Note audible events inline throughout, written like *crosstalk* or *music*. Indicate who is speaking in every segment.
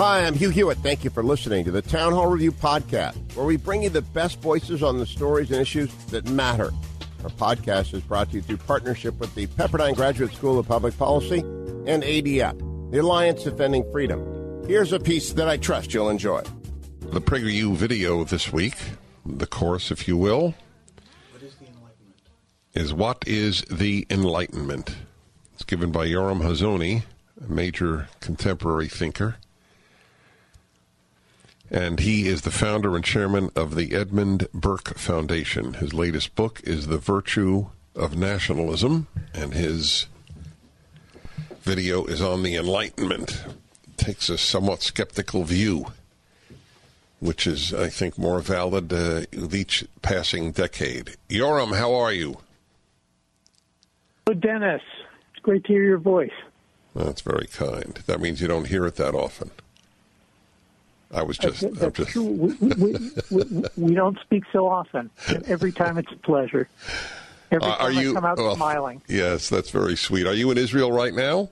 Speaker 1: Hi, I'm Hugh Hewitt. Thank you for listening to the Town Hall Review Podcast, where we bring you the best voices on the stories and issues that matter. Our podcast is brought to you through partnership with the Pepperdine Graduate School of Public Policy and ADF, the Alliance Defending Freedom. Here's a piece that I trust you'll enjoy.
Speaker 2: The PragerU video this week, the course, if you will, is What is the Enlightenment? It's given by Yoram Hazony, a major contemporary thinker. And he is the founder and chairman of the Edmund Burke Foundation. His latest book is The Virtue of Nationalism, and his video is on the Enlightenment. Takes a somewhat skeptical view, which is, I think, more valid uh, with each passing decade. Yoram, how are you?
Speaker 3: Oh, Dennis. It's great to hear your voice.
Speaker 2: That's very kind. That means you don't hear it that often. I was just.
Speaker 3: That's,
Speaker 2: I'm
Speaker 3: that's
Speaker 2: just.
Speaker 3: We, we, we, we don't speak so often. And every time it's a pleasure. Every
Speaker 2: Uh,
Speaker 3: time
Speaker 2: are you
Speaker 3: I come out
Speaker 2: well,
Speaker 3: smiling.
Speaker 2: Yes, that's very sweet. Are you in Israel right now?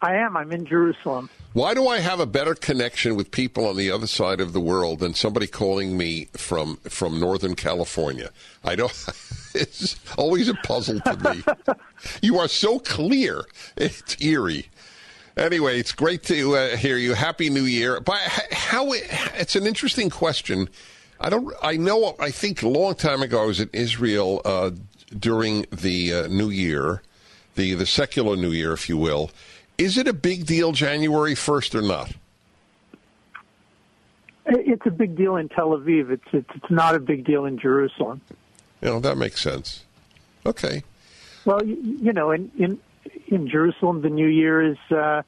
Speaker 3: I am. I'm in Jerusalem.
Speaker 2: Why do I have a better connection with people on the other side of the world than somebody calling me from from Northern California? I don't. *laughs* It's always a puzzle to me. *laughs* you are so clear. It's eerie. Anyway, it's great to uh, hear you. Happy New Year. But how? It, it's an interesting question. I don't. I know. I think a long time ago I was in Israel uh, during the uh, New Year, the the secular New Year, if you will. Is it a big deal January first or not?
Speaker 3: It's a big deal in Tel Aviv. It's it's, it's not a big deal in Jerusalem.
Speaker 2: You know that makes sense. Okay.
Speaker 3: Well, you, you know, in, in in Jerusalem, the New Year is uh,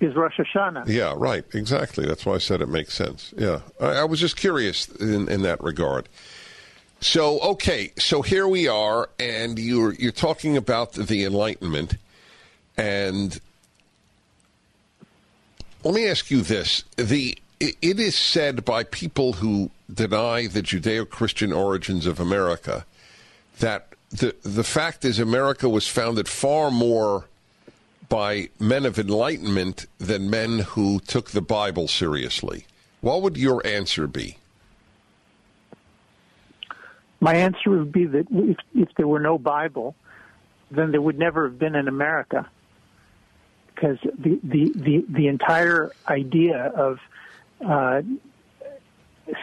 Speaker 3: is Rosh Hashanah.
Speaker 2: Yeah, right. Exactly. That's why I said it makes sense. Yeah, I, I was just curious in, in that regard. So, okay, so here we are, and you're you're talking about the Enlightenment, and let me ask you this: the it it is said by people who deny the Judeo-Christian origins of America that the the fact is America was founded far more by men of enlightenment than men who took the Bible seriously. What would your answer be?
Speaker 3: My answer would be that if, if there were no Bible, then there would never have been an America. Because the, the, the, the entire idea of uh,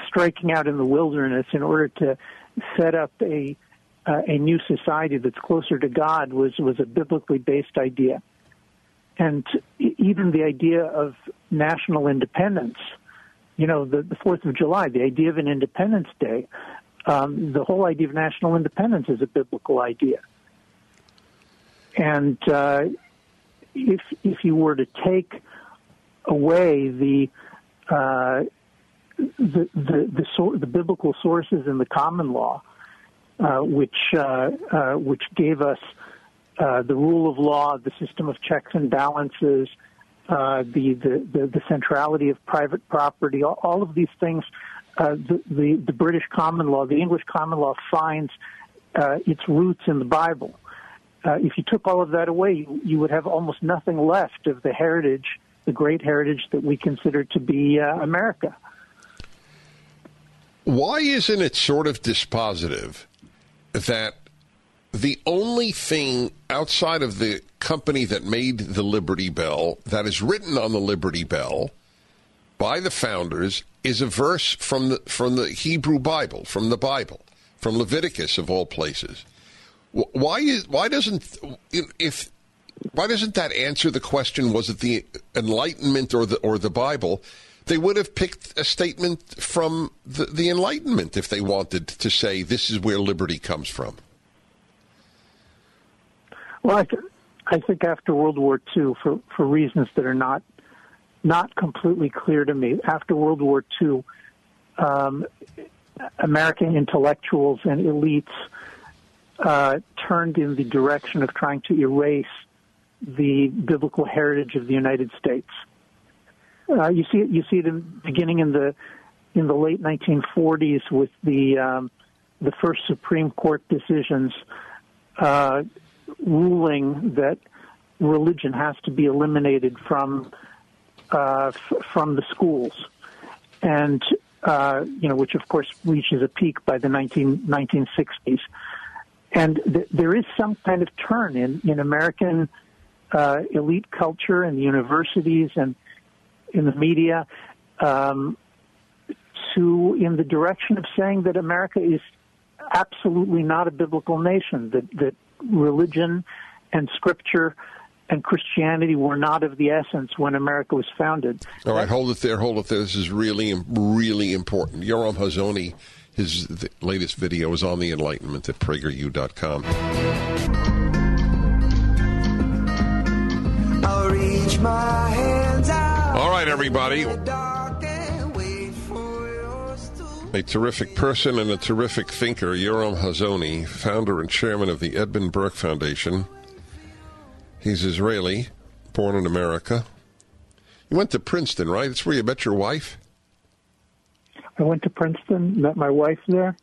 Speaker 3: striking out in the wilderness in order to set up a, uh, a new society that's closer to God was, was a biblically based idea. And even the idea of national independence, you know, the, the 4th of July, the idea of an Independence Day, um, the whole idea of national independence is a biblical idea. And uh, if if you were to take away the uh, the the the, the biblical sources in the common law, which uh, uh, which gave us uh, the rule of law, the system of checks and balances, uh, the, the, the the centrality of private property, all, all of these things. Uh, the, the the British common law, the English common law, finds uh, its roots in the Bible. Uh, if you took all of that away, you, you would have almost nothing left of the heritage, the great heritage that we consider to be uh, America.
Speaker 2: Why isn't it sort of dispositive that the only thing outside of the company that made the Liberty Bell that is written on the Liberty Bell by the founders is a verse from the from the Hebrew Bible, from the Bible, from Leviticus of all places. Why is why doesn't if why doesn't that answer the question? Was it the Enlightenment or the or the Bible? They would have picked a statement from the, the Enlightenment if they wanted to say this is where liberty comes from.
Speaker 3: Well, I, th- I think after World War II, for, for reasons that are not not completely clear to me. After World War II, um, American intellectuals and elites uh, turned in the direction of trying to erase the biblical heritage of the United States. Uh, you see it. You see in, beginning in the in the late 1940s with the um, the first Supreme Court decisions uh, ruling that religion has to be eliminated from uh, f- from the schools, and uh, you know, which of course reaches a peak by the 19, 1960s. And th- there is some kind of turn in in American uh, elite culture and universities and in the media um, to in the direction of saying that America is absolutely not a biblical nation. That that religion and scripture and Christianity were not of the essence when America was founded.
Speaker 2: All right, hold it there, hold it there. This is really, really important. Yoram Hazony, his latest video is on the Enlightenment at PragerU.com. All right, everybody. A terrific person and a terrific thinker, Yoram Hazony, founder and chairman of the Edmund Burke Foundation. He's Israeli, born in America. You went to Princeton, right? That's where you met your wife?
Speaker 3: I went to Princeton, met my wife there,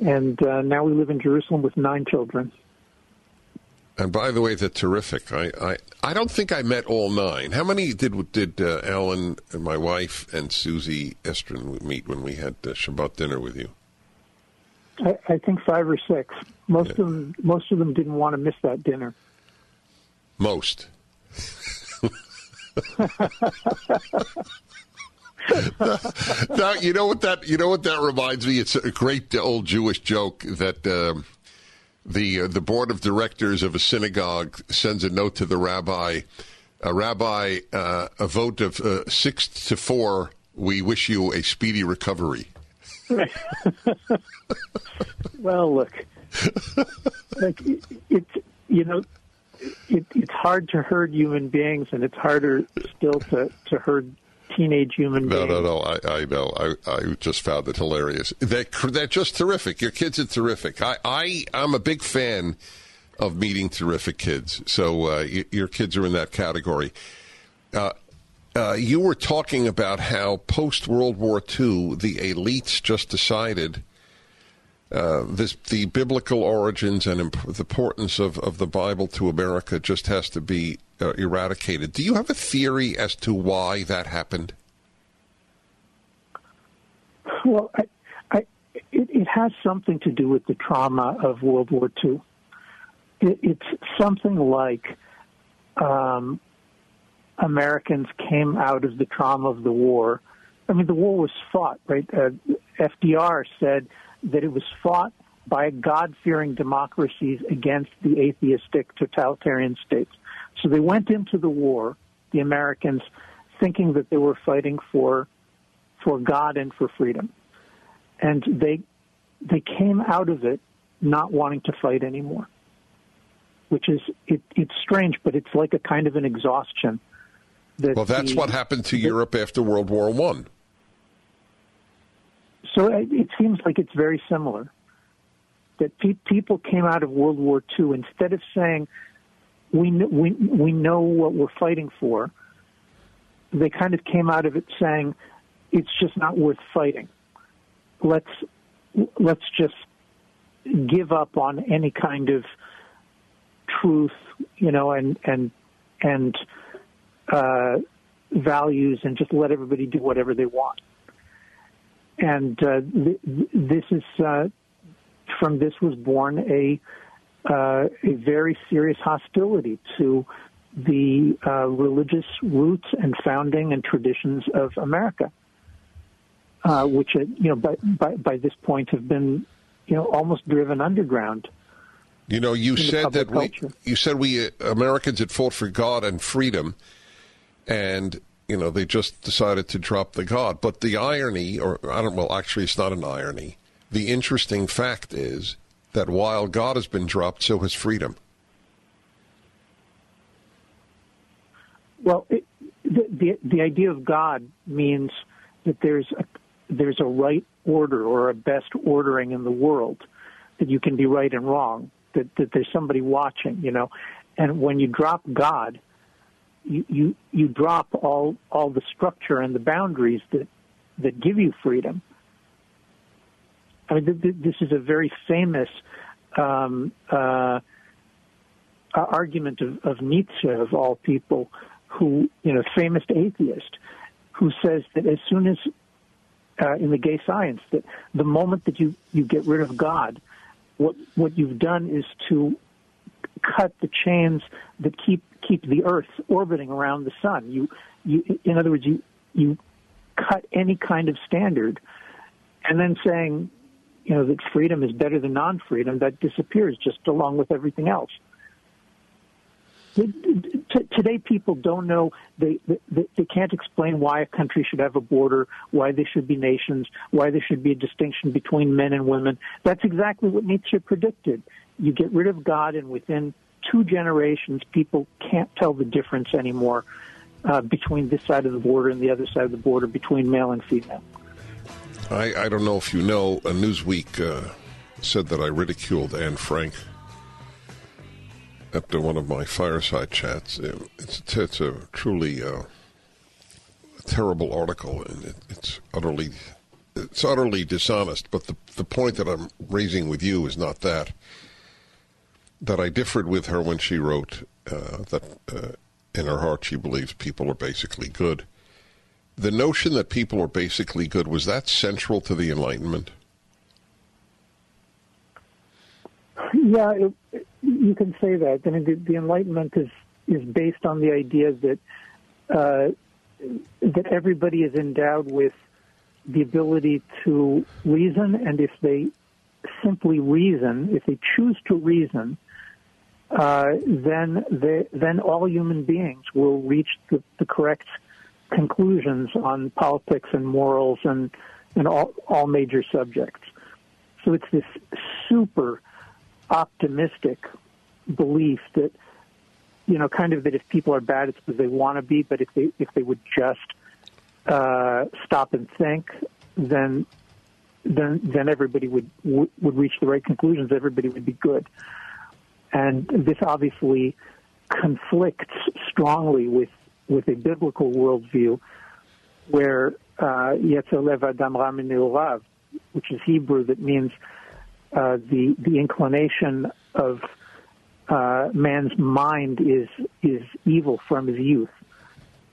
Speaker 3: and uh, now we live in Jerusalem with nine children.
Speaker 2: And by the way, they're terrific. I, I, I don't think I met all nine. How many did did uh, Ellen and my wife and Susie Estrin meet when we had uh, Shabbat dinner with you?
Speaker 3: I, I think five or six. Most yeah. of them, most of them didn't want to miss that dinner.
Speaker 2: Most. *laughs* now you know what that you know what that reminds me. It's a great old Jewish joke that um, the uh, the board of directors of a synagogue sends a note to the rabbi. A rabbi, uh, a vote of uh, six to four. We wish you a speedy recovery. *laughs*
Speaker 3: well, look, like it, it, you know, it, it's hard to herd human beings, and it's harder still to, to herd teenage human
Speaker 2: no,
Speaker 3: beings.
Speaker 2: No, no, no. I, I know. I, I just found it hilarious. They're, they're just terrific. Your kids are terrific. I, I, I'm a big fan of meeting terrific kids. So uh, y- your kids are in that category. Uh, uh, you were talking about how post World War II, the elites just decided uh, this, the biblical origins and imp- the importance of, of the Bible to America just has to be uh, eradicated. Do you have a theory as to why that happened?
Speaker 3: Well, I, I, it, it, has something to do with the trauma of World War II. It, it's something like um, Americans came out of the trauma of the war. I mean, the war was fought, right? Uh, FDR said that it was fought by God fearing democracies against the atheistic totalitarian states. So they went into the war, the Americans, thinking that they were fighting for for God and for freedom. And they they came out of it not wanting to fight anymore. Which is it, it's strange, but it's like a kind of an exhaustion.
Speaker 2: That well, that's the, what happened to the, Europe after World War One.
Speaker 3: So uh, it seems like it's very similar. That pe- people came out of World War II instead of saying, we, we, we know what we're fighting for, they kind of came out of it saying, it's just not worth fighting. Let's, let's just give up on any kind of truth, you know, and, and, and, uh, values and just let everybody do whatever they want and uh, th- this is uh, from this was born a uh, a very serious hostility to the uh, religious roots and founding and traditions of America, uh, which uh, you know by, by by this point have been you know almost driven underground.
Speaker 2: You know, you said that we, you said we Americans had fought for God and freedom, and you know, they just decided to drop the God. But the irony, or I don't, well, actually, it's not an irony. The interesting fact is that while God has been dropped, so has freedom.
Speaker 3: Well, it, the, the the idea of God means that there's a, there's a right order or a best ordering in the world that you can be right and wrong that that there's somebody watching you know and when you drop God you you you drop all all the structure and the boundaries that that give you freedom I mean th- th- this is a very famous um, uh, argument of, of Nietzsche of all people who you know famous atheist who says that as soon as uh, in the gay science that the moment that you, you get rid of God, what what you've done is to cut the chains that keep keep the Earth orbiting around the sun. You you in other words you you cut any kind of standard, and then saying you know that freedom is better than non-freedom that disappears just along with everything else. Today people don't know they, they they can't explain why a country should have a border why there should be nations why there should be a distinction between men and women. That's exactly what nietzsche predicted. You get rid of god and within two generations people can't tell the difference anymore uh, between this side of the border and the other side of the border between male and female
Speaker 2: i, I don't know if you know a newsweek uh, said that i ridiculed anne frank after one of my fireside chats. It's, it's a truly uh, terrible article, and it, it's utterly it's utterly dishonest. But the the point that I'm raising with you is not that. That I differed with her when she wrote uh, that uh, in her heart she believes people are basically good. The notion that people are basically good was that central to the Enlightenment.
Speaker 3: Yeah, it, you can say that. I mean, the, the Enlightenment is is based on the idea that uh, that everybody is endowed with the ability to reason, and if they simply reason, if they choose to reason, uh, then they, then all human beings will reach the, the correct conclusions on politics and morals and and all all major subjects. So it's this super optimistic belief that you know kind of that if people are bad it's because they want to be but if they if they would just uh, stop and think then then then everybody would would reach the right conclusions everybody would be good and this obviously conflicts strongly with with a biblical worldview where uh, Yetzer Adam Ra which is Hebrew that means uh, the the inclination of uh, man's mind is is evil from his youth.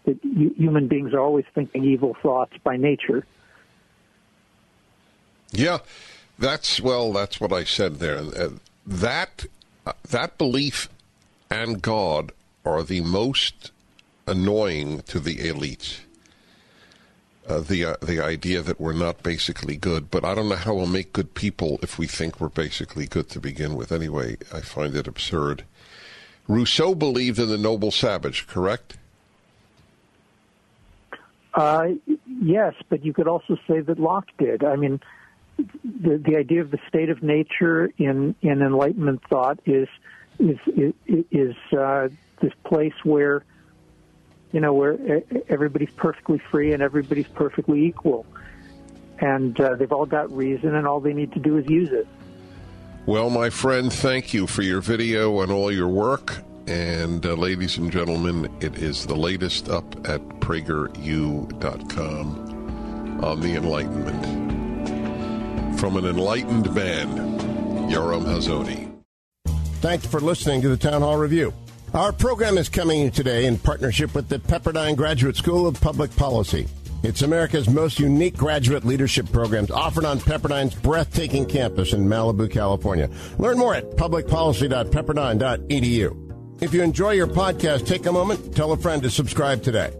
Speaker 3: That human beings are always thinking evil thoughts by nature.
Speaker 2: Yeah, that's well. That's what I said there. Uh, that uh, that belief and God are the most annoying to the elite uh, the uh, the idea that we're not basically good. But I don't know how we'll make good people if we think we're basically good to begin with. Anyway, I find it absurd. Rousseau believed in the noble savage, correct?
Speaker 3: Uh, yes, but you could also say that Locke did. I mean, the the idea of the state of nature in in Enlightenment thought is is is, is uh, this place where you know, where everybody's perfectly free and everybody's perfectly equal. And uh, they've all got reason, and all they need to do is use it.
Speaker 2: Well, my friend, thank you for your video and all your work. And uh, ladies and gentlemen, it is the latest up at PragerU.com on the Enlightenment. From an enlightened man, Yoram Hazony.
Speaker 1: Thanks for listening to the Town Hall Review. Our program is coming today in partnership with the Pepperdine Graduate School of Public Policy. It's America's most unique graduate leadership programs offered on Pepperdine's breathtaking campus in Malibu, California. Learn more at publicpolicy.pepperdine.edu. If you enjoy your podcast, take a moment, tell a friend to subscribe today.